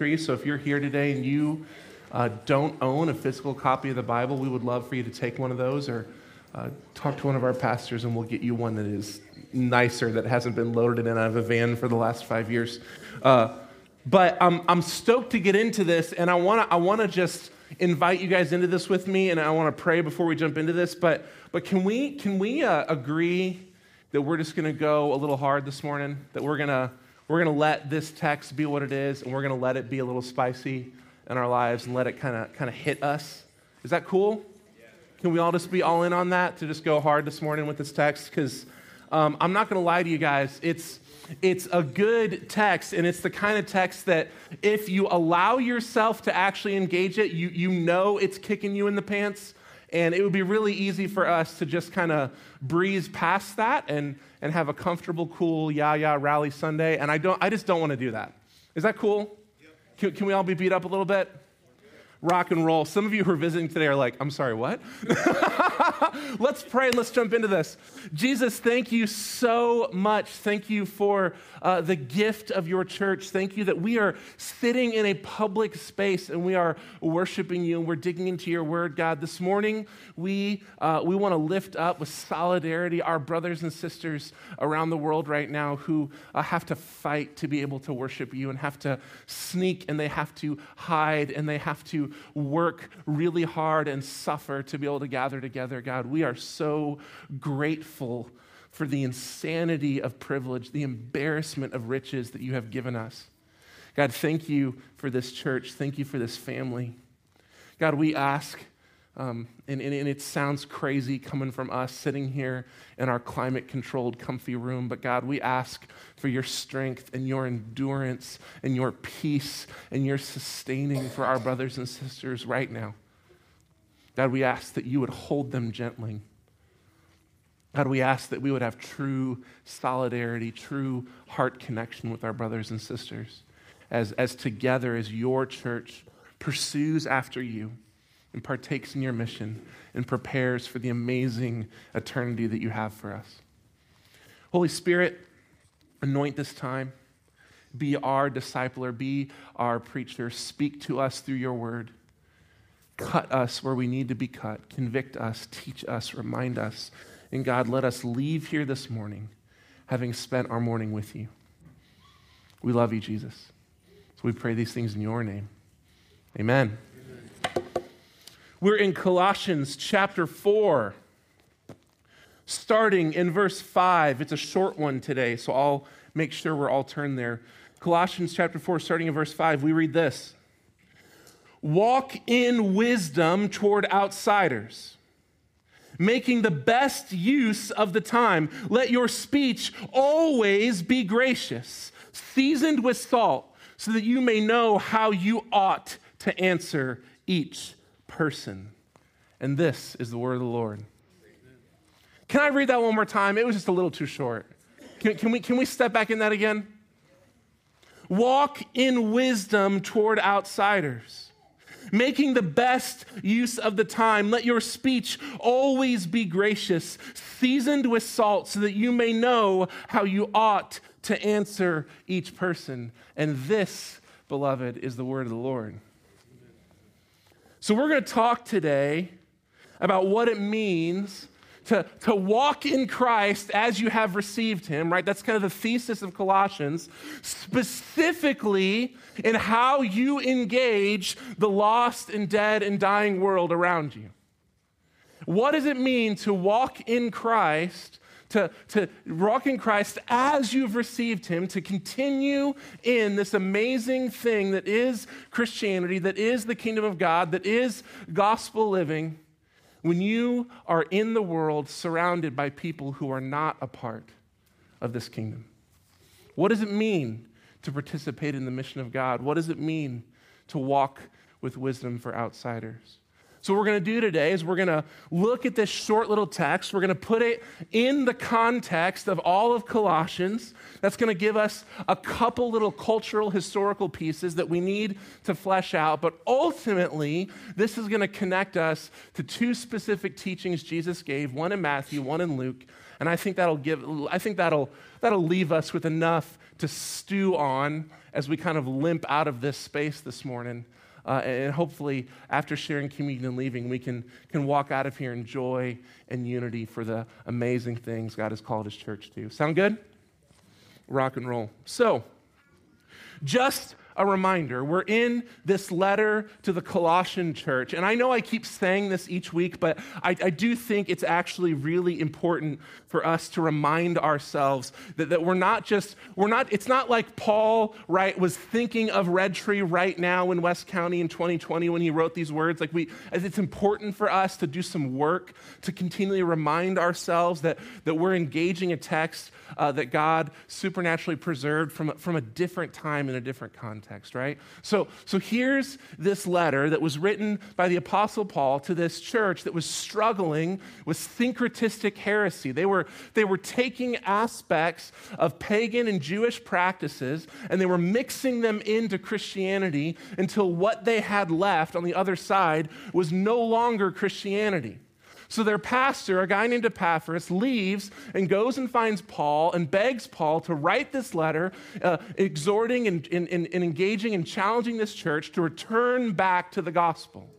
tree. So if you're here today and you uh, don't own a physical copy of the Bible, we would love for you to take one of those or uh, talk to one of our pastors and we'll get you one that is nicer, that hasn't been loaded in out of a van for the last five years. Uh, but I'm, I'm stoked to get into this, and I want to I wanna just invite you guys into this with me, and I want to pray before we jump into this. But, but can we, can we uh, agree that we're just going to go a little hard this morning? That we're going to we're going to let this text be what it is, and we're going to let it be a little spicy in our lives and let it kind of kind of hit us. Is that cool? Can we all just be all in on that to just go hard this morning with this text? Because um, I'm not going to lie to you guys, it's it's a good text, and it's the kind of text that if you allow yourself to actually engage it, you, you know it's kicking you in the pants. And it would be really easy for us to just kind of breeze past that and, and have a comfortable, cool, yeah, yeah, rally Sunday. And I, don't, I just don't want to do that. Is that cool? Can, can we all be beat up a little bit? Rock and roll. Some of you who are visiting today are like, I'm sorry, what? let's pray and let's jump into this. Jesus, thank you so much. Thank you for uh, the gift of your church. Thank you that we are sitting in a public space and we are worshiping you and we're digging into your word, God. This morning, we, uh, we want to lift up with solidarity our brothers and sisters around the world right now who uh, have to fight to be able to worship you and have to sneak and they have to hide and they have to work really hard and suffer to be able to gather together, God. We are so grateful for the insanity of privilege, the embarrassment of riches that you have given us. God, thank you for this church. Thank you for this family. God, we ask um, and, and, and, it sounds crazy coming from us sitting here in our climate controlled, comfy room. But God, we ask for your strength and your endurance and your peace and your sustaining for our brothers and sisters right now. God, we ask that you would hold them gently. God, we ask that we would have true solidarity, true heart connection with our brothers and sisters as, as together, as your church pursues after you and partakes in your mission and prepares for the amazing eternity that you have for us. Holy Spirit, anoint this time. Be our discipler, be our preacher. Speak to us through your word. Cut us where we need to be cut. Convict us, teach us, remind us. And God, let us leave here this morning having spent our morning with you. We love you, Jesus. So we pray these things in your name. Amen. We're in Colossians chapter 4, starting in verse 5. It's a short one today, so I'll make sure we're all turned there. Colossians chapter 4, starting in verse 5, we read this Walk in wisdom toward outsiders, making the best use of the time. Let your speech always be gracious, seasoned with salt, so that you may know how you ought to answer each person. And this is the word of the Lord. Can I read that one more time? It was just a little too short. Can, can, we, can we step back in that again? Walk in wisdom toward outsiders, making the best use of the time. Let your speech always be gracious, seasoned with salt, so that you may know how you ought to answer each person. And this, beloved, is the word of the Lord. So, we're going to talk today about what it means to, to walk in Christ as you have received him, right? That's kind of the thesis of Colossians, specifically in how you engage the lost and dead and dying world around you. What does it mean to walk in Christ to, to walk in Christ as you've received Him, to continue in this amazing thing that is Christianity, that is the kingdom of God, that is gospel living, when you are in the world surrounded by people who are not a part of this kingdom. What does it mean to participate in the mission of God? What does it mean to walk with wisdom for outsiders? So, what we're going to do today is we're going to look at this short little text. We're going to put it in the context of all of Colossians. That's going to give us a couple little cultural, historical pieces that we need to flesh out. But ultimately, this is going to connect us to two specific teachings Jesus gave one in Matthew, one in Luke. And I think that'll give, I think that'll, that'll leave us with enough to stew on as we kind of limp out of this space this morning. Uh, and hopefully, after sharing communion and leaving, we can, can walk out of here in joy and unity for the amazing things God has called His church to. Sound good? Rock and roll. So, just a reminder. We're in this letter to the Colossian church. And I know I keep saying this each week, but I, I, do think it's actually really important for us to remind ourselves that, that we're not just, we're not, it's not like Paul, right, was thinking of Red Tree right now in West County in 2020 when he wrote these words. Like we, it's important for us to do some work to continually remind ourselves that, that we're engaging a text uh, that God supernaturally preserved from, from a different time in a different context context, right? So, so here's this letter that was written by the Apostle Paul to this church that was struggling with syncretistic heresy. They were, they were taking aspects of pagan and Jewish practices and they were mixing them into Christianity until what they had left on the other side was no longer Christianity. So their pastor, a guy named Epaphras, leaves and goes and finds Paul and begs Paul to write this letter, uh, exhorting and, and, and engaging and challenging this church to return back to the gospel.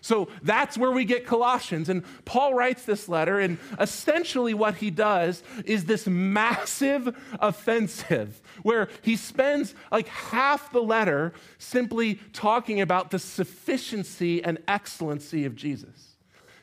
So that's where we get Colossians. And Paul writes this letter, and essentially what he does is this massive offensive where he spends like half the letter simply talking about the sufficiency and excellency of Jesus.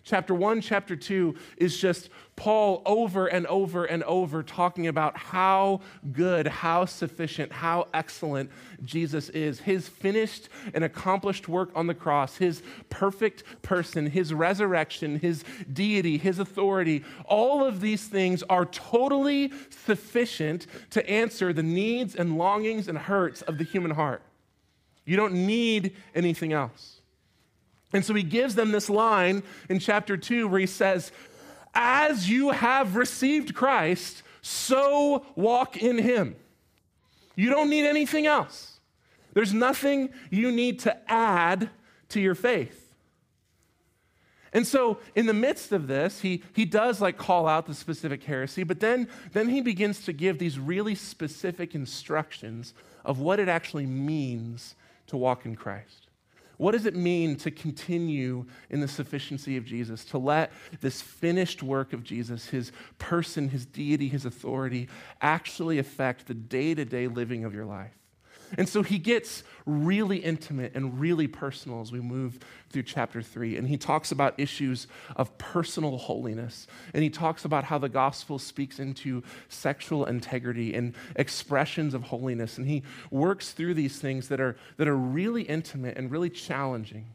Chapter 1, chapter 2 is just Paul over and over and over talking about how good, how sufficient, how excellent Jesus is. His finished and accomplished work on the cross, his perfect person, his resurrection, his deity, his authority, all of these things are totally sufficient to answer the needs and longings and hurts of the human heart. You don't need anything else. And so he gives them this line in chapter 2 where he says, As you have received Christ, so walk in him. You don't need anything else. There's nothing you need to add to your faith. And so, in the midst of this, he, he does like call out the specific heresy, but then, then he begins to give these really specific instructions of what it actually means to walk in Christ. What does it mean to continue in the sufficiency of Jesus, to let this finished work of Jesus, his person, his deity, his authority, actually affect the day to day living of your life? And so he gets really intimate and really personal as we move through chapter three. And he talks about issues of personal holiness. And he talks about how the gospel speaks into sexual integrity and expressions of holiness. And he works through these things that are, that are really intimate and really challenging.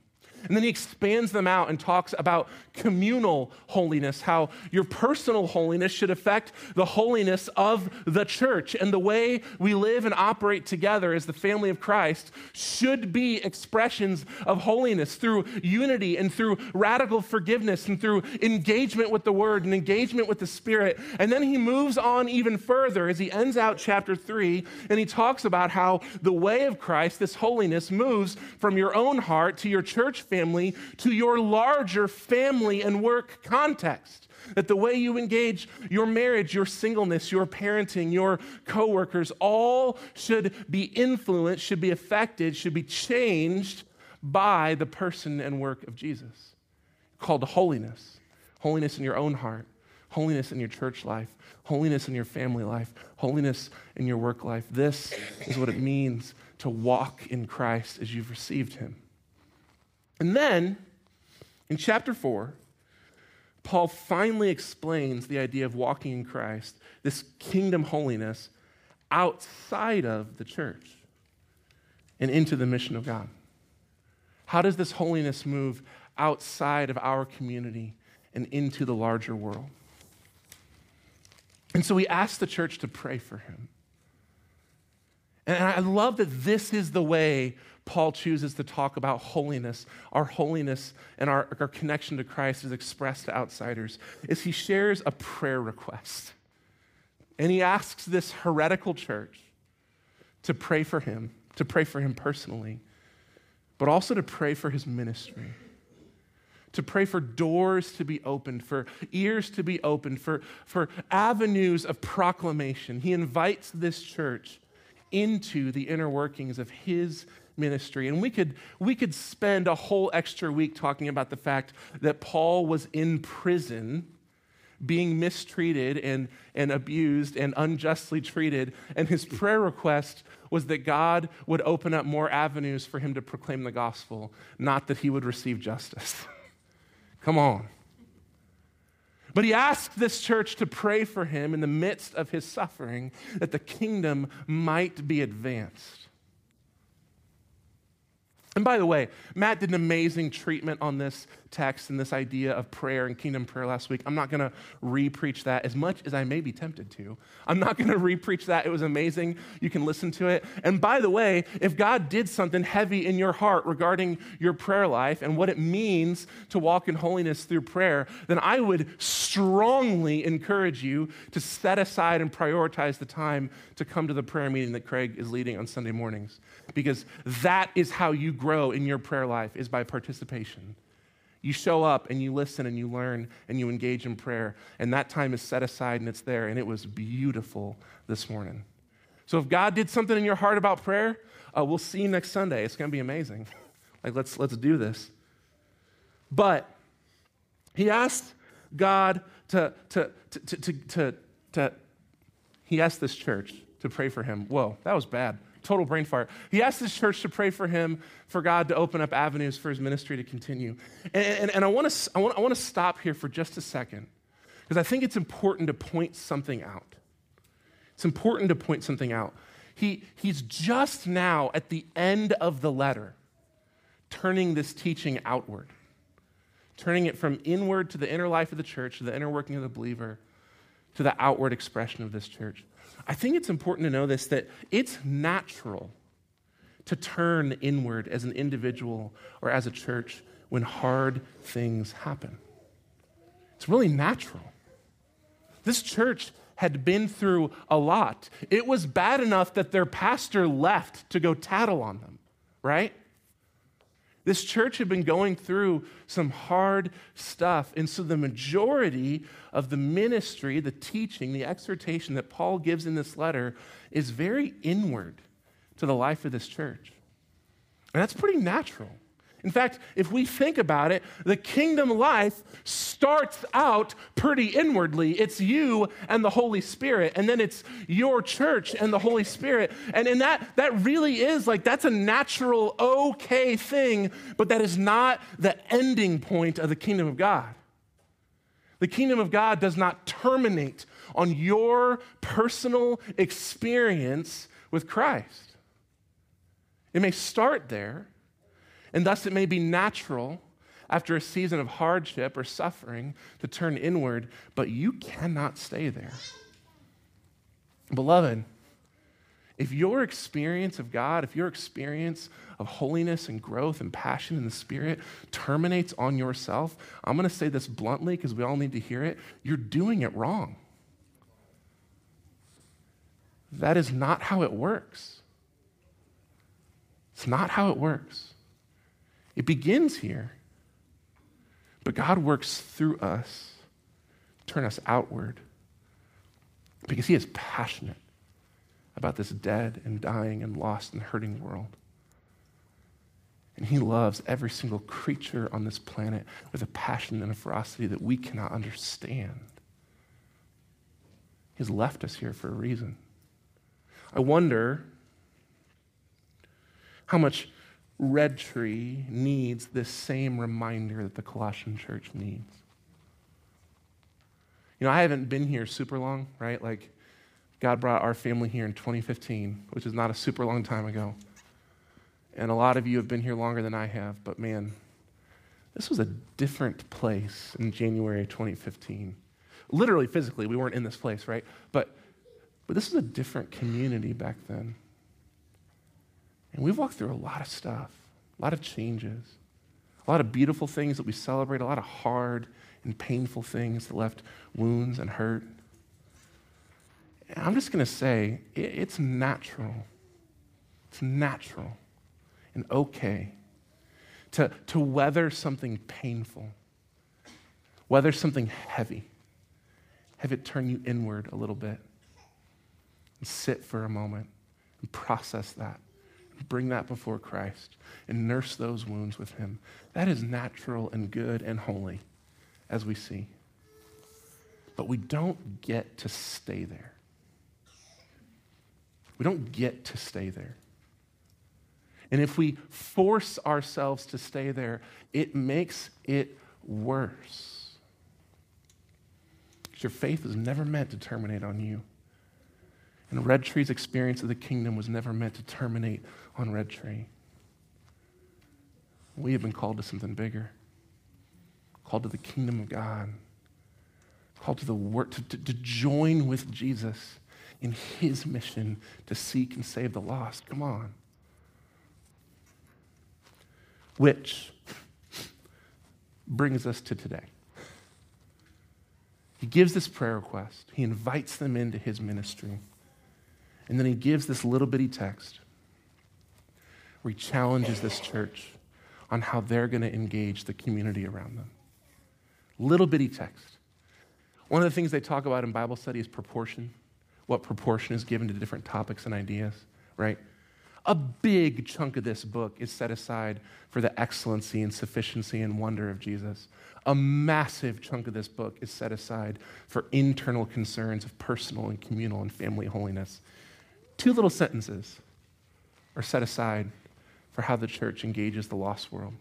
And then he expands them out and talks about communal holiness, how your personal holiness should affect the holiness of the church. And the way we live and operate together as the family of Christ should be expressions of holiness through unity and through radical forgiveness and through engagement with the word and engagement with the spirit. And then he moves on even further as he ends out chapter three and he talks about how the way of Christ, this holiness, moves from your own heart to your church family to your larger family and work context. That the way you engage your marriage, your singleness, your parenting, your coworkers, all should be influenced, should be affected, should be changed by the person and work of Jesus. Called holiness. Holiness in your own heart, holiness in your church life, holiness in your family life, holiness in your work life. This is what it means to walk in Christ as you've received him. And then in chapter 4, Paul finally explains the idea of walking in Christ, this kingdom holiness, outside of the church and into the mission of God. How does this holiness move outside of our community and into the larger world? And so we ask the church to pray for him. And I love that this is the way Paul chooses to talk about holiness. Our holiness and our, our connection to Christ is expressed to outsiders. Is he shares a prayer request. And he asks this heretical church to pray for him, to pray for him personally, but also to pray for his ministry to pray for doors to be opened, for ears to be opened, for, for avenues of proclamation. He invites this church into the inner workings of his ministry. And we could, we could spend a whole extra week talking about the fact that Paul was in prison being mistreated and, and abused and unjustly treated. And his prayer request was that God would open up more avenues for him to proclaim the gospel, not that he would receive justice. Come on. But he asked this church to pray for him in the midst of his suffering that the kingdom might be advanced. And by the way, Matt did an amazing treatment on this text and this idea of prayer and kingdom prayer last week. I'm not going to re-preach that as much as I may be tempted to. I'm not going to re-preach that. It was amazing. You can listen to it. And by the way, if God did something heavy in your heart regarding your prayer life and what it means to walk in holiness through prayer, then I would strongly encourage you to set aside and prioritize the time to come to the prayer meeting that Craig is leading on Sunday mornings because that is how you grow in your prayer life is by participation. You show up and you listen and you learn and you engage in prayer, and that time is set aside and it's there, and it was beautiful this morning. So if God did something in your heart about prayer, uh, we'll see you next Sunday. It's going to be amazing. like let's let's do this. But he asked God to to to to to, to, to he asked this church to pray for him. Whoa, that was bad total brain fart. He asked his church to pray for him, for God to open up avenues for his ministry to continue. And, and, and I want to I want, I want to stop here for just a second, because I think it's important to point something out. It's important to point something out. He, he's just now at the end of the letter turning this teaching outward, turning it from inward to the inner life of the church, to the inner working of the believer, to the outward expression of this church. I think it's important to know this that it's natural to turn inward as an individual or as a church when hard things happen. It's really natural. This church had been through a lot. It was bad enough that their pastor left to go tattle on them, right? This church had been going through some hard stuff. And so the majority of the ministry, the teaching, the exhortation that Paul gives in this letter is very inward to the life of this church. And that's pretty natural. In fact, if we think about it, the kingdom life starts out pretty inwardly. It's you and the Holy Spirit, and then it's your church and the Holy Spirit. And, and that, that really is like, that's a natural, okay thing, but that is not the ending point of the kingdom of God. The kingdom of God does not terminate on your personal experience with Christ. It may start there, and thus it may be natural after a season of hardship or suffering to turn inward, but you cannot stay there. Beloved, if your experience of God, if your experience of holiness and growth and passion in the Spirit terminates on yourself, I'm going to say this bluntly because we all need to hear it. You're doing it wrong. That is not how it works. It's not how it works. It begins here. But God works through us, turn us outward, because He is passionate about this dead and dying and lost and hurting world. And He loves every single creature on this planet with a passion and a ferocity that we cannot understand. He's left us here for a reason. I wonder how much Red Tree needs this same reminder that the Colossian church needs. You know, I haven't been here super long, right? Like, God brought our family here in 2015, which is not a super long time ago. And a lot of you have been here longer than I have, but man, this was a different place in January 2015. Literally, physically, we weren't in this place, right? But, but this was a different community back then. And we've walked through a lot of stuff, a lot of changes, a lot of beautiful things that we celebrate, a lot of hard and painful things that left wounds and hurt. And I'm just going to say it's natural. It's natural and okay to, to weather something painful, weather something heavy, have it turn you inward a little bit, and sit for a moment and process that, bring that before Christ, and nurse those wounds with Him. That is natural and good and holy, as we see. But we don't get to stay there. We don't get to stay there. And if we force ourselves to stay there, it makes it worse. Because your faith was never meant to terminate on you. And Red Tree's experience of the kingdom was never meant to terminate on Red Tree. We have been called to something bigger, called to the kingdom of God, called to the work, to, to, to join with Jesus in his mission to seek and save the lost. Come on. Which brings us to today. He gives this prayer request, he invites them into his ministry, and then he gives this little bitty text where he challenges this church on how they're going to engage the community around them. Little bitty text. One of the things they talk about in Bible study is proportion, what proportion is given to different topics and ideas, right? A big chunk of this book is set aside for the excellency and sufficiency and wonder of Jesus. A massive chunk of this book is set aside for internal concerns of personal and communal and family holiness. Two little sentences are set aside for how the church engages the lost world.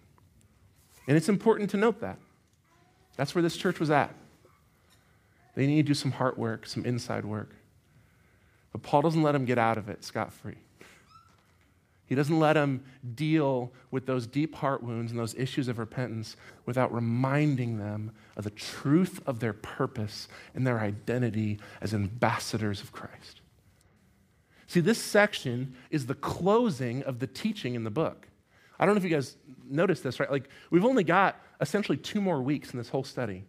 And it's important to note that. That's where this church was at. They need to do some heart work, some inside work. But Paul doesn't let them get out of it scot free. He doesn't let them deal with those deep heart wounds and those issues of repentance without reminding them of the truth of their purpose and their identity as ambassadors of Christ. See, this section is the closing of the teaching in the book. I don't know if you guys noticed this, right? Like, we've only got essentially two more weeks in this whole study.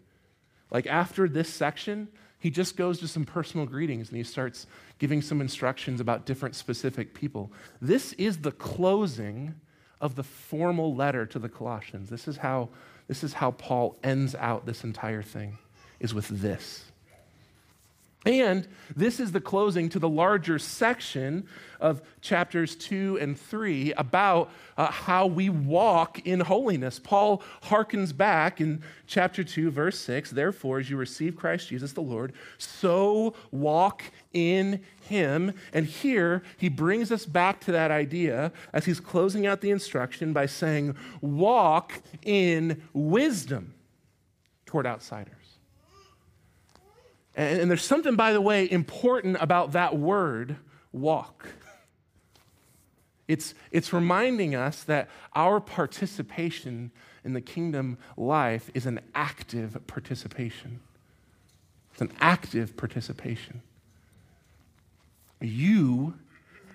Like, after this section, he just goes to some personal greetings and he starts giving some instructions about different specific people. This is the closing of the formal letter to the Colossians. This is how, this is how Paul ends out this entire thing, is with this. And this is the closing to the larger section of chapters two and three about uh, how we walk in holiness. Paul harkens back in chapter two, verse six Therefore, as you receive Christ Jesus the Lord, so walk in him. And here he brings us back to that idea as he's closing out the instruction by saying, Walk in wisdom toward outsiders. And, and there's something, by the way, important about that word, walk. It's, it's reminding us that our participation in the kingdom life is an active participation. It's an active participation. You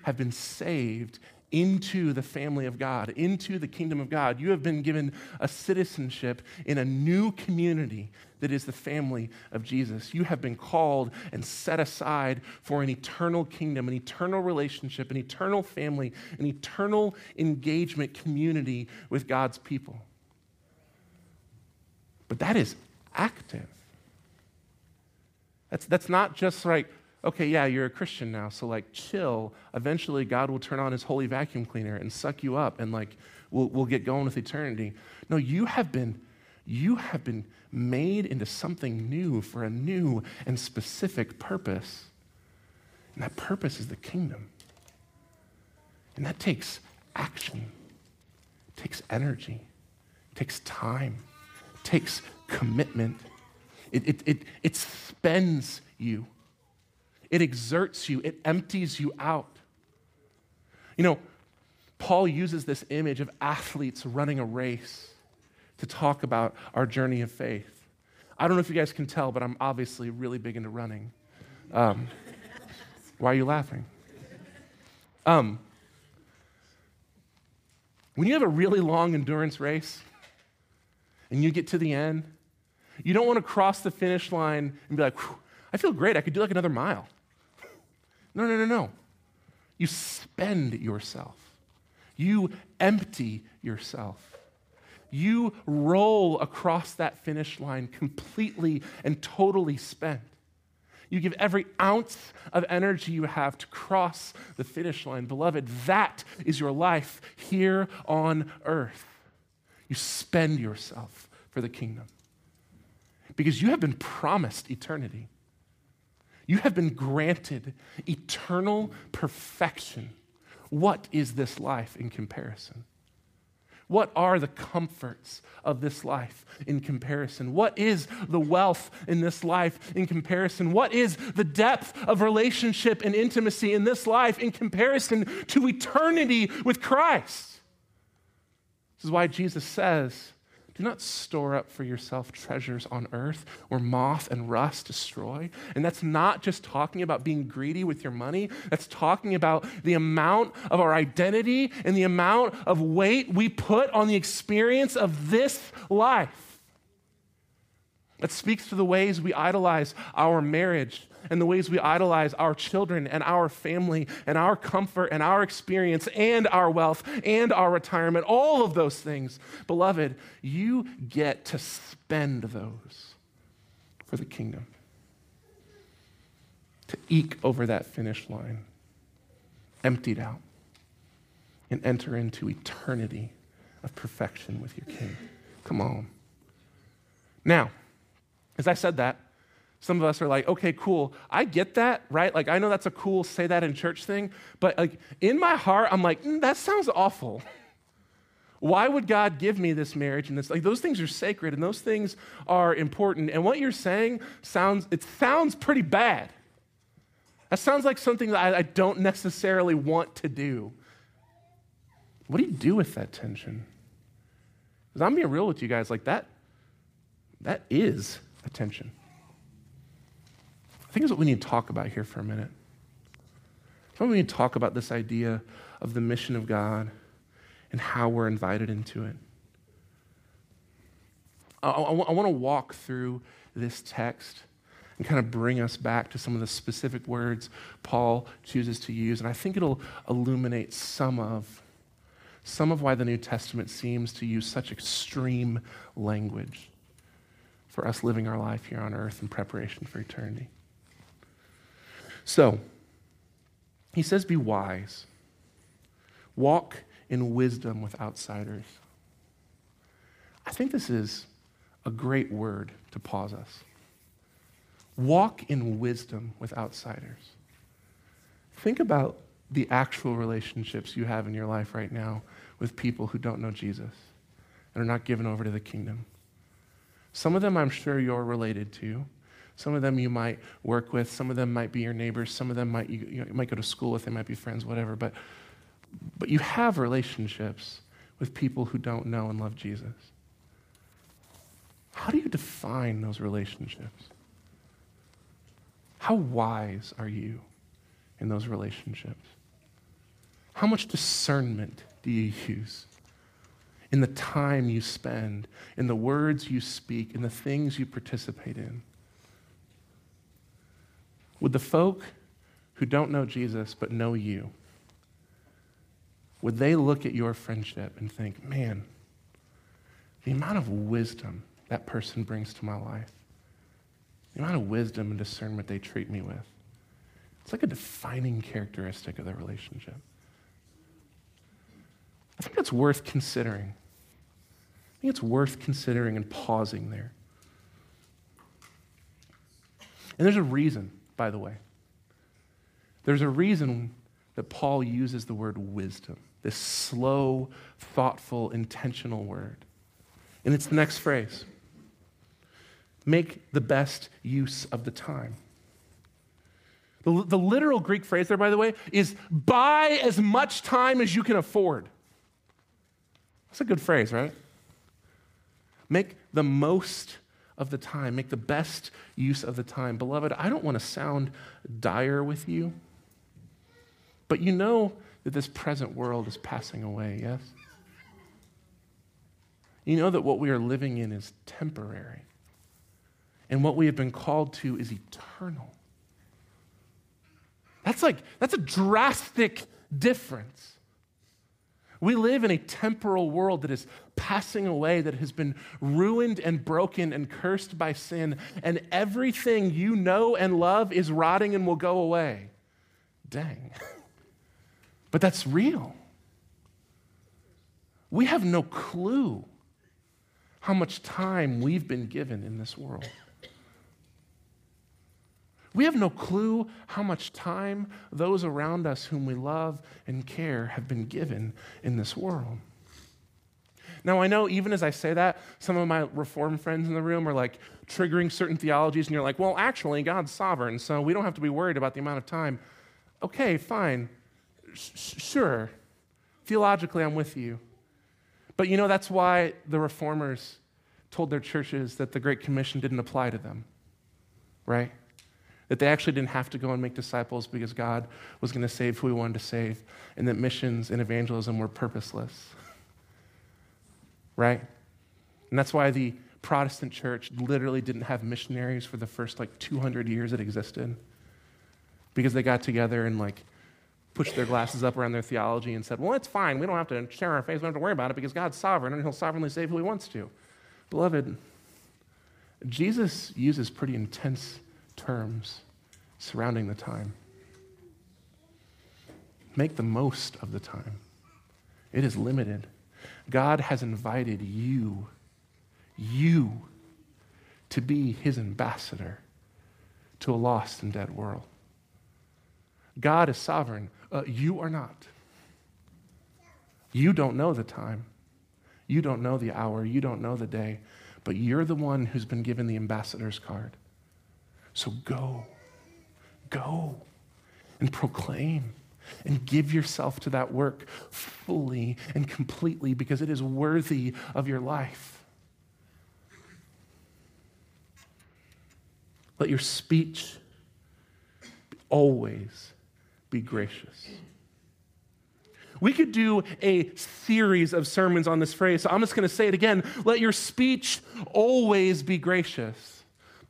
have been saved into the family of God, into the kingdom of God. You have been given a citizenship in a new community that is the family of Jesus. You have been called and set aside for an eternal kingdom, an eternal relationship, an eternal family, an eternal engagement community with God's people. But that is active. That's, that's not just like, okay, yeah, you're a Christian now, so like chill. Eventually, God will turn on his holy vacuum cleaner and suck you up and like we'll, we'll get going with eternity. No, you have been, you have been made into something new for a new and specific purpose. And that purpose is the kingdom. And that takes action, it takes energy, it takes time, it takes commitment. It, it, it, it spends you. It exerts you, it empties you out. You know, Paul uses this image of athletes running a race to talk about our journey of faith. I don't know if you guys can tell, but I'm obviously really big into running. Um, why are you laughing? Um, when you have a really long endurance race and you get to the end, you don't want to cross the finish line and be like, I feel great. I could do like another mile. No, no, no, no. You spend yourself, you empty yourself. You roll across that finish line completely and totally spent. You give every ounce of energy you have to cross the finish line. Beloved, that is your life here on earth. You spend yourself for the kingdom because you have been promised eternity. You have been granted eternal perfection. What is this life in comparison? What are the comforts of this life in comparison? What is the wealth in this life in comparison? What is the depth of relationship and intimacy in this life in comparison to eternity with Christ? This is why Jesus says, do not store up for yourself treasures on earth where moth and rust destroy. And that's not just talking about being greedy with your money, that's talking about the amount of our identity and the amount of weight we put on the experience of this life. That speaks to the ways we idolize our marriage and the ways we idolize our children and our family and our comfort and our experience and our wealth and our retirement, all of those things. Beloved, you get to spend those for the kingdom, to eke over that finish line, emptied out, and enter into eternity of perfection with your king. Come on. Now, as I said that, some of us are like, okay, cool. I get that, right? Like, I know that's a cool say that in church thing, but like in my heart, I'm like, mm, that sounds awful. Why would God give me this marriage and this? Like, those things are sacred and those things are important. And what you're saying sounds, it sounds pretty bad. That sounds like something that I, I don't necessarily want to do. What do you do with that tension? Because I'm being real with you guys, like that, that is attention. I think is what we need to talk about here for a minute. So we need to talk about this idea of the mission of God and how we're invited into it. I, I, I want to walk through this text and kind of bring us back to some of the specific words Paul chooses to use. And I think it'll illuminate some of some of why the New Testament seems to use such extreme language for us living our life here on earth in preparation for eternity. So, he says, Be wise, walk in wisdom with outsiders. I think this is a great word to pause us. Walk in wisdom with outsiders. Think about the actual relationships you have in your life right now with people who don't know Jesus and are not given over to the kingdom. Some of them I'm sure you're related to. Some of them you might work with. Some of them might be your neighbors. Some of them might you, you might go to school with. They might be friends, whatever. But, but you have relationships with people who don't know and love Jesus. How do you define those relationships? How wise are you in those relationships? How much discernment do you use? in the time you spend, in the words you speak, in the things you participate in. Would the folk who don't know Jesus but know you, would they look at your friendship and think, man, the amount of wisdom that person brings to my life, the amount of wisdom and discernment they treat me with, it's like a defining characteristic of their relationship. I think that's worth considering. I think it's worth considering and pausing there. And there's a reason, by the way. There's a reason that Paul uses the word wisdom, this slow, thoughtful, intentional word. And it's the next phrase make the best use of the time. The, the literal Greek phrase there, by the way, is buy as much time as you can afford. That's a good phrase, right? Make the most of the time, make the best use of the time. Beloved, I don't want to sound dire with you, but you know that this present world is passing away, yes? You know that what we are living in is temporary, and what we have been called to is eternal. That's like, that's a drastic difference. We live in a temporal world that is passing away, that has been ruined and broken and cursed by sin, and everything you know and love is rotting and will go away. Dang. But that's real. We have no clue how much time we've been given in this world. We have no clue how much time those around us whom we love and care have been given in this world. Now, I know even as I say that, some of my reform friends in the room are like triggering certain theologies, and you're like, well, actually, God's sovereign, so we don't have to be worried about the amount of time. Okay, fine. Sure. Theologically, I'm with you. But you know, that's why the reformers told their churches that the Great Commission didn't apply to them, right? That they actually didn't have to go and make disciples because God was going to save who he wanted to save, and that missions and evangelism were purposeless. right? And that's why the Protestant church literally didn't have missionaries for the first like 200 years it existed. Because they got together and like pushed their glasses up around their theology and said, well, it's fine. We don't have to share our faith. We don't have to worry about it because God's sovereign and he'll sovereignly save who he wants to. Beloved, Jesus uses pretty intense terms surrounding the time. Make the most of the time, it is limited. God has invited you, you, to be his ambassador to a lost and dead world. God is sovereign. Uh, you are not. You don't know the time. You don't know the hour. You don't know the day. But you're the one who's been given the ambassador's card. So go, go and proclaim and give yourself to that work fully and completely because it is worthy of your life. Let your speech always be gracious. We could do a series of sermons on this phrase, so I'm just going to say it again. Let your speech always be gracious.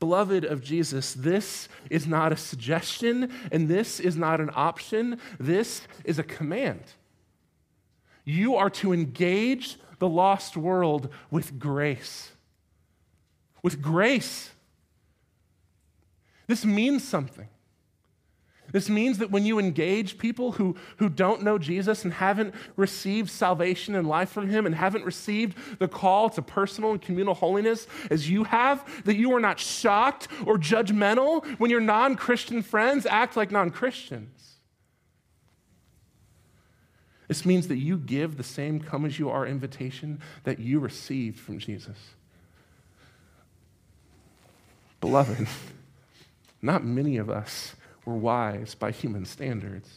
Beloved of Jesus, this is not a suggestion and this is not an option. This is a command. You are to engage the lost world with grace. With grace. This means something. This means that when you engage people who, who don't know Jesus and haven't received salvation and life from Him and haven't received the call to personal and communal holiness as you have, that you are not shocked or judgmental when your non Christian friends act like non Christians. This means that you give the same come as you are invitation that you received from Jesus. Beloved, not many of us were wise by human standards.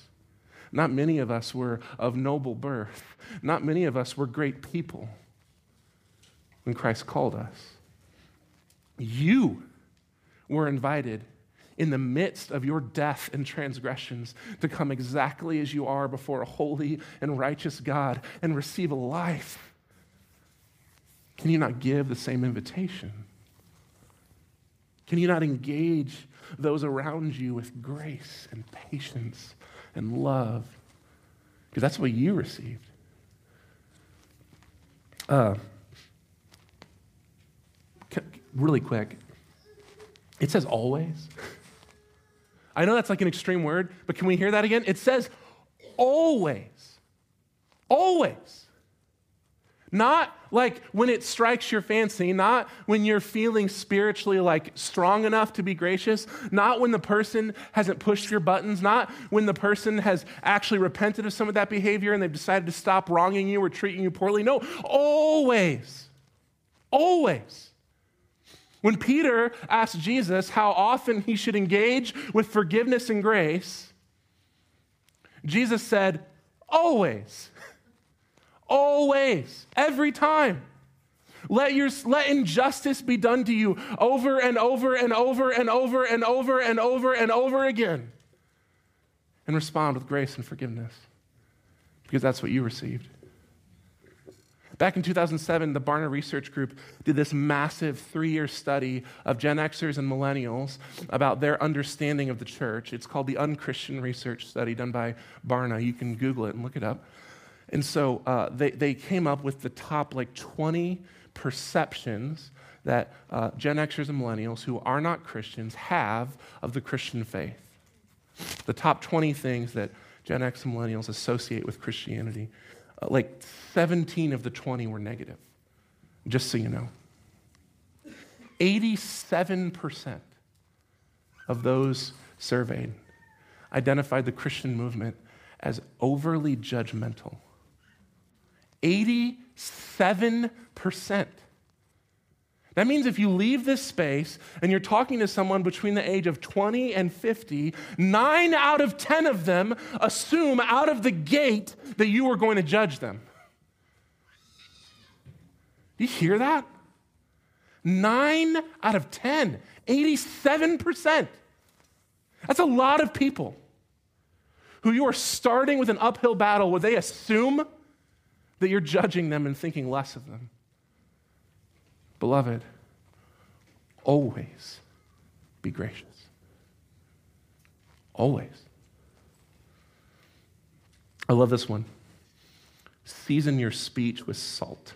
Not many of us were of noble birth. Not many of us were great people when Christ called us. You were invited in the midst of your death and transgressions to come exactly as you are before a holy and righteous God and receive a life. Can you not give the same invitation? Can you not engage those around you with grace and patience and love, because that's what you received. Uh, really quick, it says always. I know that's like an extreme word, but can we hear that again? It says always. Always. Not like when it strikes your fancy, not when you're feeling spiritually like strong enough to be gracious, not when the person hasn't pushed your buttons, not when the person has actually repented of some of that behavior and they've decided to stop wronging you or treating you poorly. No, always. Always. When Peter asked Jesus how often he should engage with forgiveness and grace, Jesus said, Always. Always, every time. Let, your, let injustice be done to you over and over and over and over and over and over and over again. And respond with grace and forgiveness because that's what you received. Back in 2007, the Barna Research Group did this massive three year study of Gen Xers and millennials about their understanding of the church. It's called the Unchristian Research Study done by Barna. You can Google it and look it up. And so uh, they, they came up with the top like 20 perceptions that uh, Gen Xers and millennials who are not Christians have of the Christian faith. The top 20 things that Gen X and millennials associate with Christianity. Uh, like 17 of the 20 were negative, just so you know. 87% of those surveyed identified the Christian movement as overly judgmental. 87%. That means if you leave this space and you're talking to someone between the age of 20 and 50, nine out of 10 of them assume out of the gate that you are going to judge them. Do you hear that? Nine out of 10, 87%. That's a lot of people who you are starting with an uphill battle where they assume that you're judging them and thinking less of them. Beloved, always be gracious. Always. I love this one. Season your speech with salt.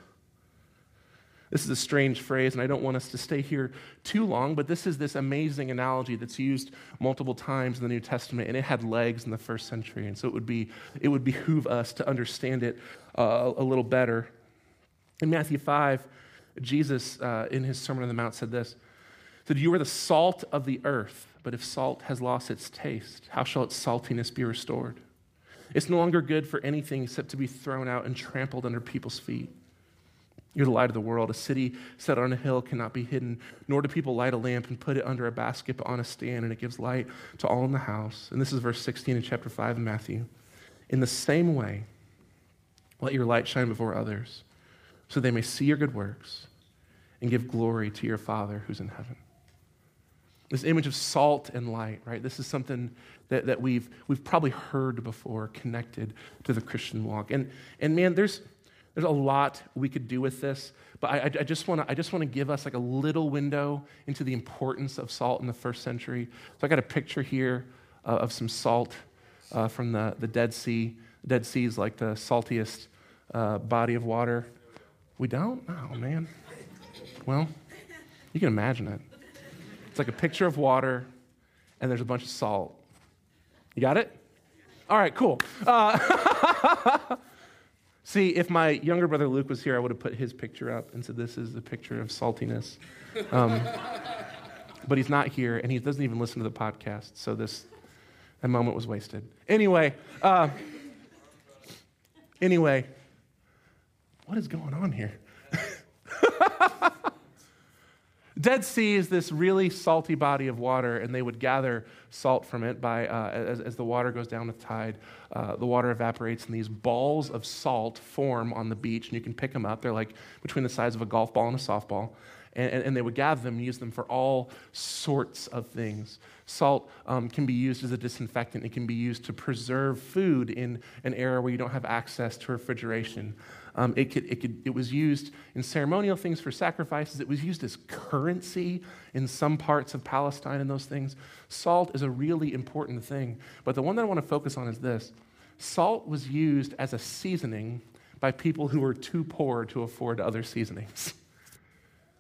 This is a strange phrase, and I don't want us to stay here too long, but this is this amazing analogy that's used multiple times in the New Testament, and it had legs in the first century, and so it would, be, it would behoove us to understand it uh, a little better. In Matthew 5, Jesus, uh, in his Sermon on the Mount, said this said, You are the salt of the earth, but if salt has lost its taste, how shall its saltiness be restored? It's no longer good for anything except to be thrown out and trampled under people's feet. You're the light of the world. A city set on a hill cannot be hidden, nor do people light a lamp and put it under a basket, but on a stand, and it gives light to all in the house. And this is verse 16 in chapter 5 of Matthew. In the same way, let your light shine before others, so they may see your good works and give glory to your Father who's in heaven. This image of salt and light, right? This is something that, that we've, we've probably heard before connected to the Christian walk. And, and man, there's, there's a lot we could do with this, but I, I just want to give us like a little window into the importance of salt in the first century. So I got a picture here uh, of some salt uh, from the, the Dead Sea. The Dead Sea is like the saltiest uh, body of water. We don't? Oh man. Well, you can imagine it. It's like a picture of water, and there's a bunch of salt. You got it? All right, cool. See, if my younger brother Luke was here, I would have put his picture up and said, This is a picture of saltiness. Um, but he's not here, and he doesn't even listen to the podcast, so this that moment was wasted. Anyway, uh, anyway, what is going on here? Dead Sea is this really salty body of water, and they would gather salt from it by uh, as, as, the water goes down with tide. Uh, the water evaporates, and these balls of salt form on the beach, and you can pick them up. They're like between the size of a golf ball and a softball. And, and, and they would gather them and use them for all sorts of things. Salt um, can be used as a disinfectant. It can be used to preserve food in an area where you don't have access to refrigeration. Um, it, could, it, could, it was used in ceremonial things for sacrifices. It was used as currency in some parts of Palestine and those things. Salt is a really important thing. But the one that I want to focus on is this salt was used as a seasoning by people who were too poor to afford other seasonings.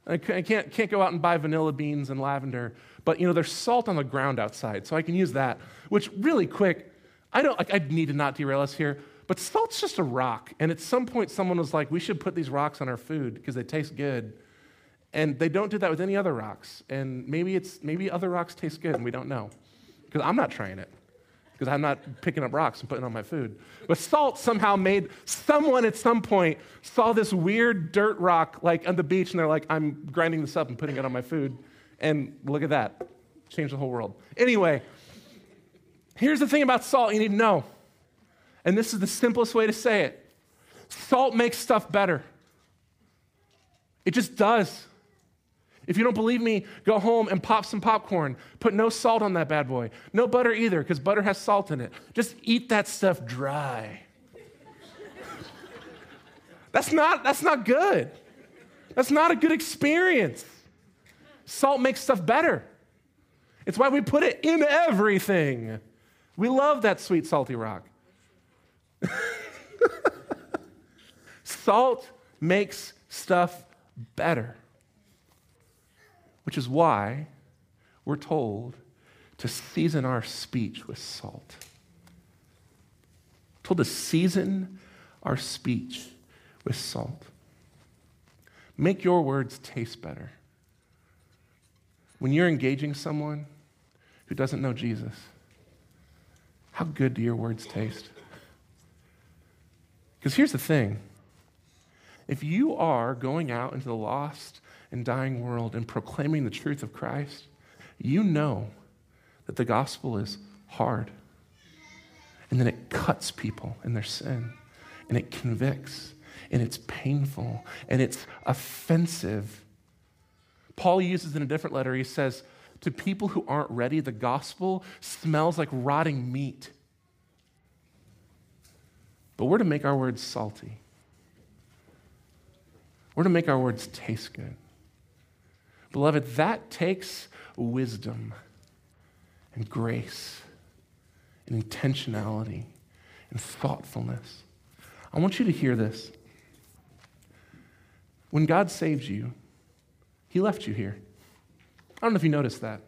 I can't, can't go out and buy vanilla beans and lavender, but you know, there's salt on the ground outside, so I can use that. Which, really quick, I don't like I need to not derail us here. But salt's just a rock. And at some point, someone was like, we should put these rocks on our food because they taste good. And they don't do that with any other rocks. And maybe, it's, maybe other rocks taste good and we don't know. Because I'm not trying it. Because I'm not picking up rocks and putting on my food. But salt somehow made someone at some point saw this weird dirt rock like on the beach and they're like, I'm grinding this up and putting it on my food. And look at that. Changed the whole world. Anyway, here's the thing about salt you need to know and this is the simplest way to say it salt makes stuff better. It just does. If you don't believe me, go home and pop some popcorn. Put no salt on that bad boy. No butter either, because butter has salt in it. Just eat that stuff dry. that's, not, that's not good. That's not a good experience. Salt makes stuff better. It's why we put it in everything. We love that sweet, salty rock. Salt makes stuff better, which is why we're told to season our speech with salt. Told to season our speech with salt. Make your words taste better. When you're engaging someone who doesn't know Jesus, how good do your words taste? Because here's the thing if you are going out into the lost and dying world and proclaiming the truth of Christ, you know that the gospel is hard. And then it cuts people in their sin, and it convicts, and it's painful, and it's offensive. Paul uses in a different letter, he says, To people who aren't ready, the gospel smells like rotting meat. But we're to make our words salty. We're to make our words taste good. Beloved, that takes wisdom and grace and intentionality and thoughtfulness. I want you to hear this. When God saved you, He left you here. I don't know if you noticed that.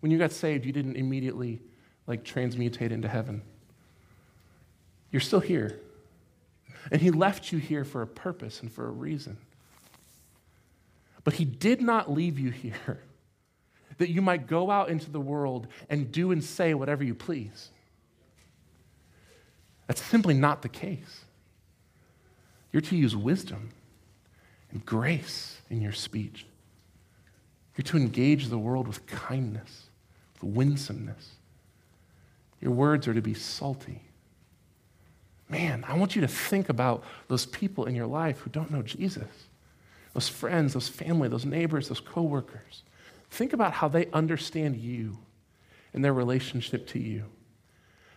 When you got saved, you didn't immediately like transmutate into heaven. You're still here. And He left you here for a purpose and for a reason. But He did not leave you here that you might go out into the world and do and say whatever you please. That's simply not the case. You're to use wisdom and grace in your speech. You're to engage the world with kindness, with winsomeness. Your words are to be salty. Man, I want you to think about those people in your life who don't know Jesus. Those friends, those family, those neighbors, those coworkers. Think about how they understand you and their relationship to you.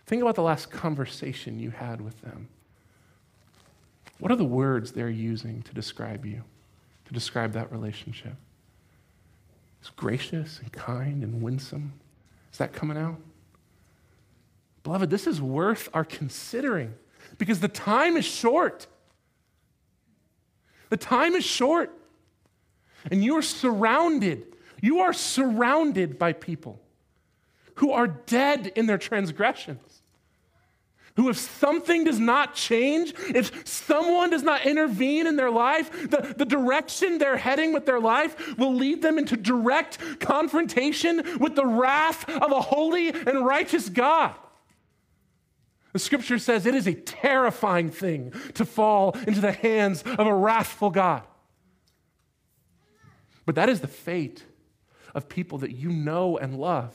Think about the last conversation you had with them. What are the words they're using to describe you, to describe that relationship? It's gracious and kind and winsome. Is that coming out? Beloved, this is worth our considering because the time is short. The time is short. And you are surrounded, you are surrounded by people who are dead in their transgressions. Who, if something does not change, if someone does not intervene in their life, the, the direction they're heading with their life will lead them into direct confrontation with the wrath of a holy and righteous God. The scripture says it is a terrifying thing to fall into the hands of a wrathful God. But that is the fate of people that you know and love.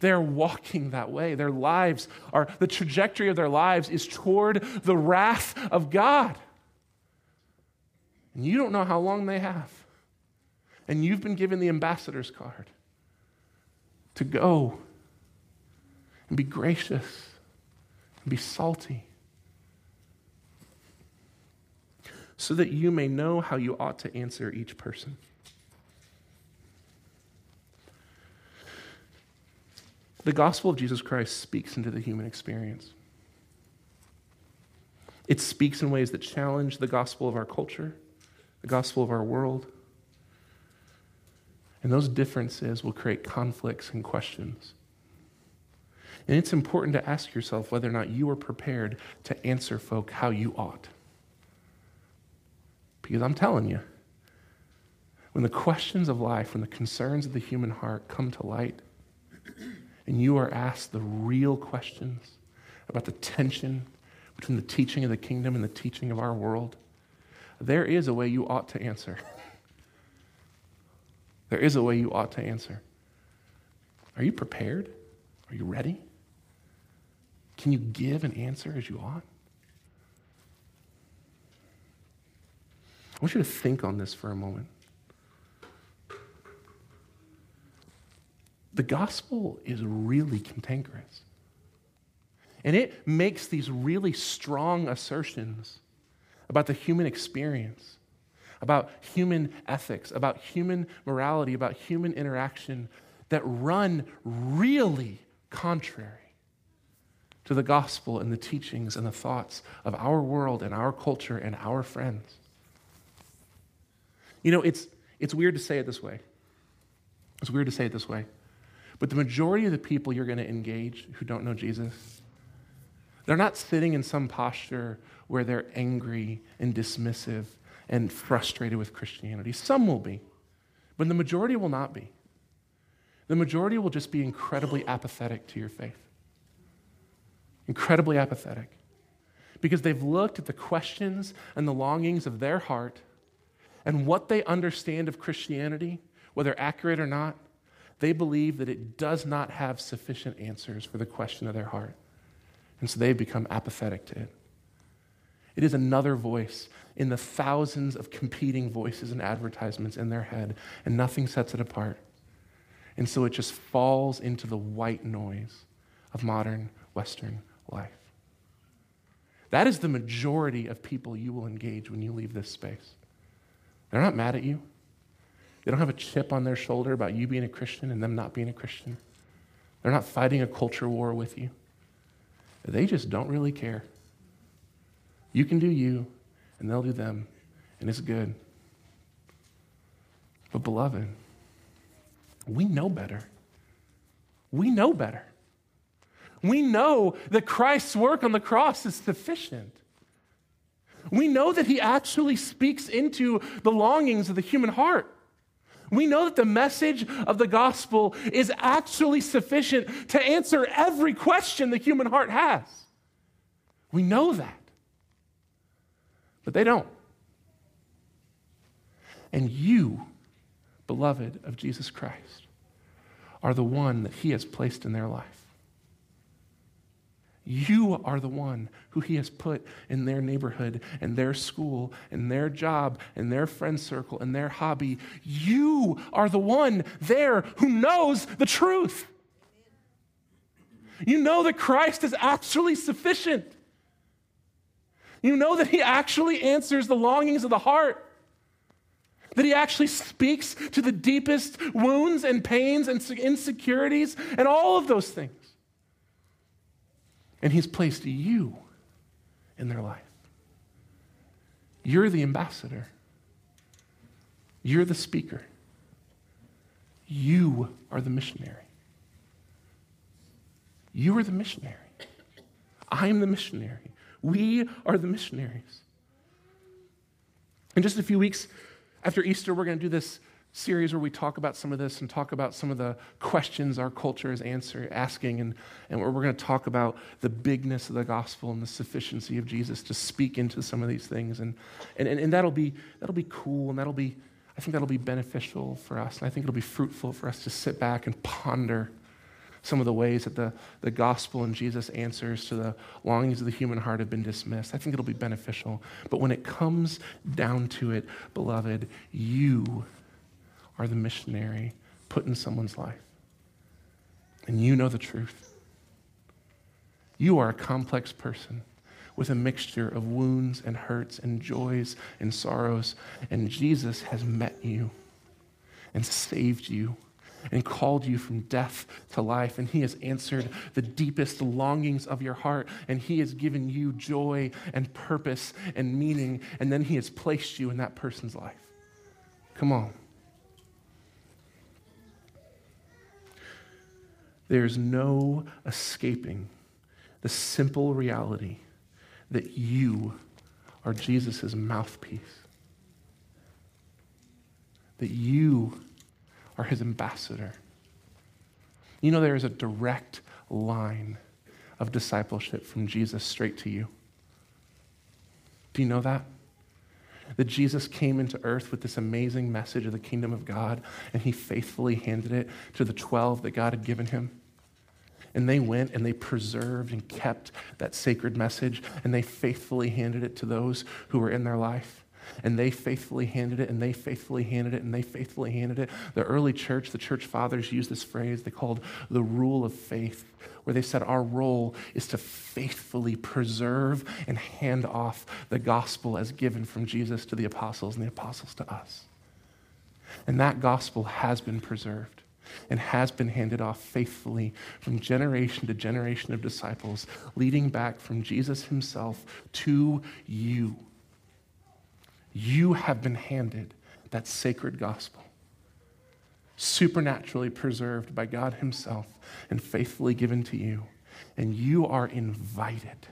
They're walking that way. Their lives are, the trajectory of their lives is toward the wrath of God. And you don't know how long they have. And you've been given the ambassador's card to go and be gracious and be salty so that you may know how you ought to answer each person. The gospel of Jesus Christ speaks into the human experience. It speaks in ways that challenge the gospel of our culture, the gospel of our world. And those differences will create conflicts and questions. And it's important to ask yourself whether or not you are prepared to answer folk how you ought. Because I'm telling you, when the questions of life, when the concerns of the human heart come to light, and you are asked the real questions about the tension between the teaching of the kingdom and the teaching of our world, there is a way you ought to answer. there is a way you ought to answer. Are you prepared? Are you ready? Can you give an answer as you ought? I want you to think on this for a moment. The gospel is really cantankerous. And it makes these really strong assertions about the human experience, about human ethics, about human morality, about human interaction that run really contrary to the gospel and the teachings and the thoughts of our world and our culture and our friends. You know, it's, it's weird to say it this way. It's weird to say it this way. But the majority of the people you're going to engage who don't know Jesus, they're not sitting in some posture where they're angry and dismissive and frustrated with Christianity. Some will be, but the majority will not be. The majority will just be incredibly apathetic to your faith. Incredibly apathetic. Because they've looked at the questions and the longings of their heart and what they understand of Christianity, whether accurate or not, they believe that it does not have sufficient answers for the question of their heart. And so they've become apathetic to it. It is another voice in the thousands of competing voices and advertisements in their head, and nothing sets it apart. And so it just falls into the white noise of modern Western life. That is the majority of people you will engage when you leave this space. They're not mad at you. They don't have a chip on their shoulder about you being a Christian and them not being a Christian. They're not fighting a culture war with you. They just don't really care. You can do you, and they'll do them, and it's good. But, beloved, we know better. We know better. We know that Christ's work on the cross is sufficient. We know that he actually speaks into the longings of the human heart. We know that the message of the gospel is actually sufficient to answer every question the human heart has. We know that. But they don't. And you, beloved of Jesus Christ, are the one that he has placed in their life. You are the one who He has put in their neighborhood and their school and their job and their friend circle and their hobby. You are the one there who knows the truth. You know that Christ is actually sufficient. You know that He actually answers the longings of the heart. That he actually speaks to the deepest wounds and pains and insecurities and all of those things. And He's placed you in their life. You're the ambassador, you're the speaker, you are the missionary. You are the missionary. I am the missionary. We are the missionaries. In just a few weeks after Easter, we're going to do this series where we talk about some of this and talk about some of the questions our culture is answer, asking, and, and where we're going to talk about the bigness of the gospel and the sufficiency of Jesus to speak into some of these things. And, and, and, that'll, be, that'll be cool, and that'll be, I think that'll be beneficial for us. And I think it'll be fruitful for us to sit back and ponder some of the ways that the, the gospel and Jesus' answers to the longings of the human heart have been dismissed. I think it'll be beneficial. But when it comes down to it, beloved, you are the missionary put in someone's life. And you know the truth. You are a complex person with a mixture of wounds and hurts and joys and sorrows. And Jesus has met you and saved you and called you from death to life. And He has answered the deepest longings of your heart. And He has given you joy and purpose and meaning. And then He has placed you in that person's life. Come on. There's no escaping the simple reality that you are Jesus' mouthpiece, that you are his ambassador. You know, there is a direct line of discipleship from Jesus straight to you. Do you know that? That Jesus came into earth with this amazing message of the kingdom of God, and he faithfully handed it to the 12 that God had given him. And they went and they preserved and kept that sacred message, and they faithfully handed it to those who were in their life. And they faithfully handed it, and they faithfully handed it, and they faithfully handed it. The early church, the church fathers used this phrase they called the rule of faith, where they said our role is to faithfully preserve and hand off the gospel as given from Jesus to the apostles and the apostles to us. And that gospel has been preserved. and has been handed off faithfully from generation to generation of disciples, leading back from Jesus himself to you. You have been handed that sacred gospel, supernaturally preserved by God Himself and faithfully given to you. And you are invited,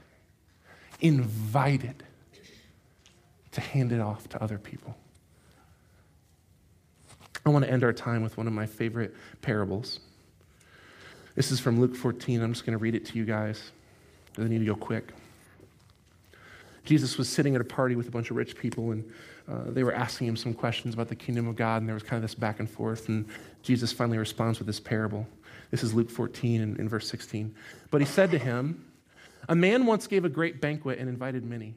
invited to hand it off to other people. I want to end our time with one of my favorite parables. This is from Luke 14. I'm just going to read it to you guys. I need to go quick. Jesus was sitting at a party with a bunch of rich people, and uh, they were asking him some questions about the kingdom of God, and there was kind of this back and forth. And Jesus finally responds with this parable. This is Luke 14 and in verse 16. But he said to him, A man once gave a great banquet and invited many.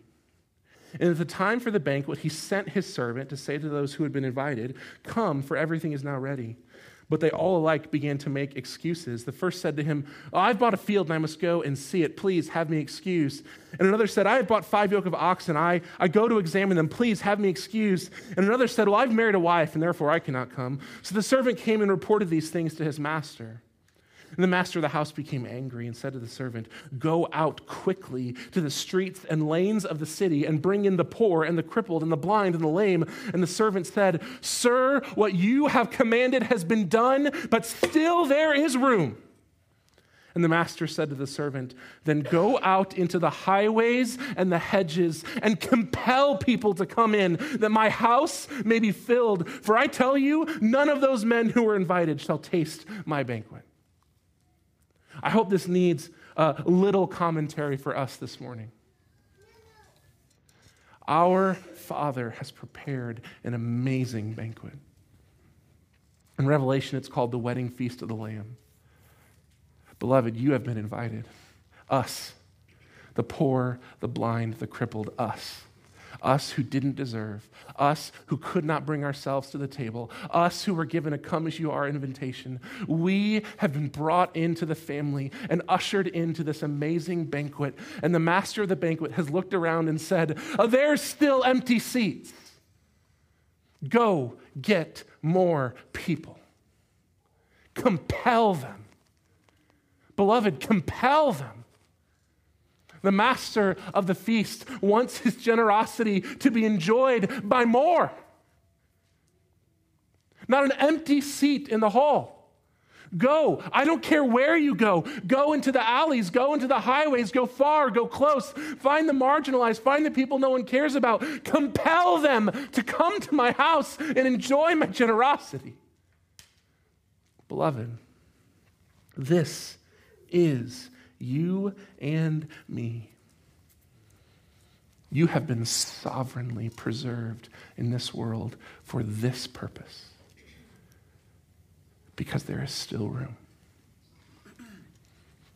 And at the time for the banquet, he sent his servant to say to those who had been invited, Come, for everything is now ready. But they all alike began to make excuses. The first said to him, oh, I've bought a field and I must go and see it. Please have me excused. And another said, I have bought five yoke of oxen. I, I go to examine them. Please have me excused. And another said, Well, I've married a wife and therefore I cannot come. So the servant came and reported these things to his master. And the master of the house became angry and said to the servant, Go out quickly to the streets and lanes of the city and bring in the poor and the crippled and the blind and the lame. And the servant said, Sir, what you have commanded has been done, but still there is room. And the master said to the servant, Then go out into the highways and the hedges and compel people to come in, that my house may be filled. For I tell you, none of those men who were invited shall taste my banquet. I hope this needs a little commentary for us this morning. Our Father has prepared an amazing banquet. In Revelation, it's called the wedding feast of the Lamb. Beloved, you have been invited. Us, the poor, the blind, the crippled, us us who didn't deserve, us who could not bring ourselves to the table, us who were given a come as you are invitation. We have been brought into the family and ushered into this amazing banquet. And the master of the banquet has looked around and said, oh, There's still empty seats. Go get more people. Compel them. Beloved, compel them the master of the feast wants his generosity to be enjoyed by more. Not an empty seat in the hall. Go. I don't care where you go. Go into the alleys, go into the highways, go far, go close. Find the marginalized, find the people no one cares about. Compel them to come to my house and enjoy my generosity. Beloved, this is you and me. You have been sovereignly preserved in this world for this purpose because there is still room.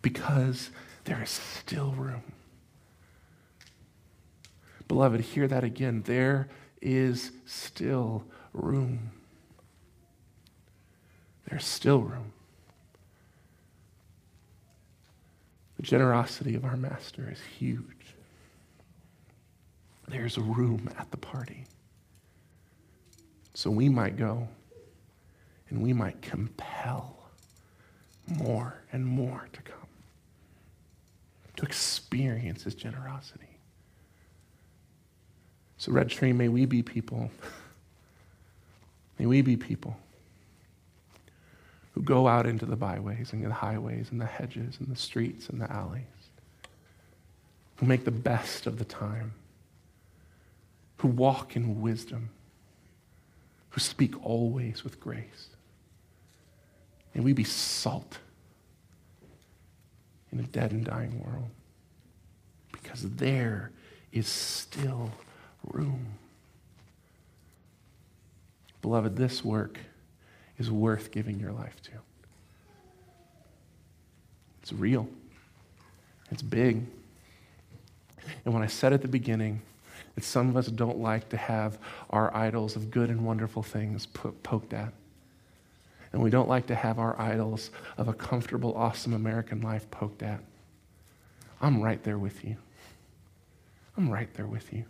Because there is still room. Beloved, hear that again. There is still room. There's still room. The generosity of our Master is huge. There's a room at the party. So we might go and we might compel more and more to come, to experience His generosity. So, Red Tree, may we be people. May we be people who go out into the byways and the highways and the hedges and the streets and the alleys, who make the best of the time, who walk in wisdom, who speak always with grace. May we be salt in a dead and dying world because there is still room. Beloved, this work is worth giving your life to. It's real, it's big. And when I said at the beginning that some of us don't like to have our idols of good and wonderful things poked at, and we don't like to have our idols of a comfortable, awesome American life poked at, I'm right there with you. I'm right there with you.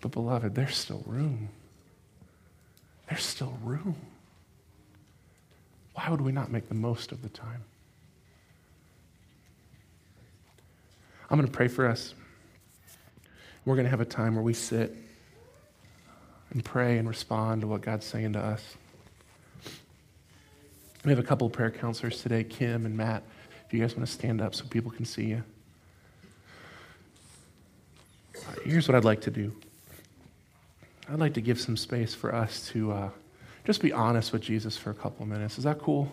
But, beloved, there's still room. There's still room. why would we not make the most of the time? I'm going to pray for us. We're going to have a time where we sit and pray and respond to what God's saying to us. We have a couple of prayer counselors today, Kim and Matt. If you guys want to stand up so people can see you. Here's what I'd like to do I'd like to give some space for us to uh, just be honest with Jesus for a couple of minutes. Is that cool?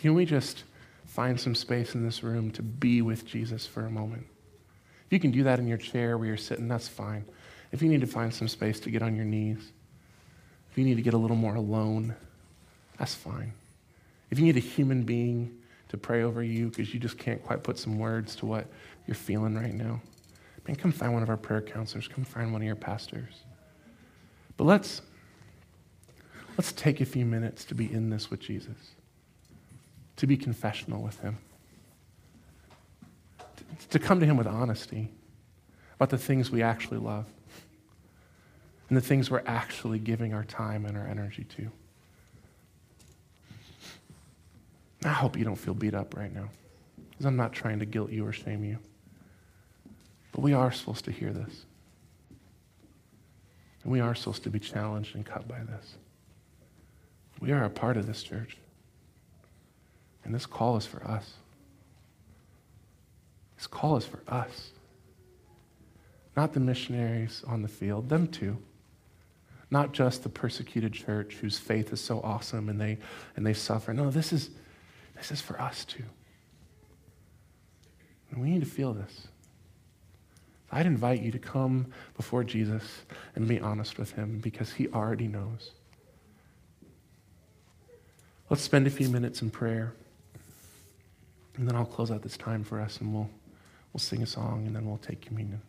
Can we just find some space in this room to be with Jesus for a moment? If you can do that in your chair where you're sitting, that's fine. If you need to find some space to get on your knees, if you need to get a little more alone, that's fine. If you need a human being to pray over you because you just can't quite put some words to what you're feeling right now, man, come find one of our prayer counselors. Come find one of your pastors. But let's let's take a few minutes to be in this with Jesus, to be confessional with Him, to come to Him with honesty about the things we actually love and the things we're actually giving our time and our energy to. I hope you don't feel beat up right now, because I'm not trying to guilt you or shame you. But we are supposed to hear this. And we are supposed to be challenged and cut by this. We are a part of this church. And this call is for us. This call is for us. Not the missionaries on the field, them too. Not just the persecuted church whose faith is so awesome and they, and they suffer. No, this is, this is for us too. And we need to feel this. I'd invite you to come before Jesus and be honest with him because he already knows. Let's spend a few minutes in prayer. And then I'll close out this time for us and we'll, we'll sing a song and then we'll take communion.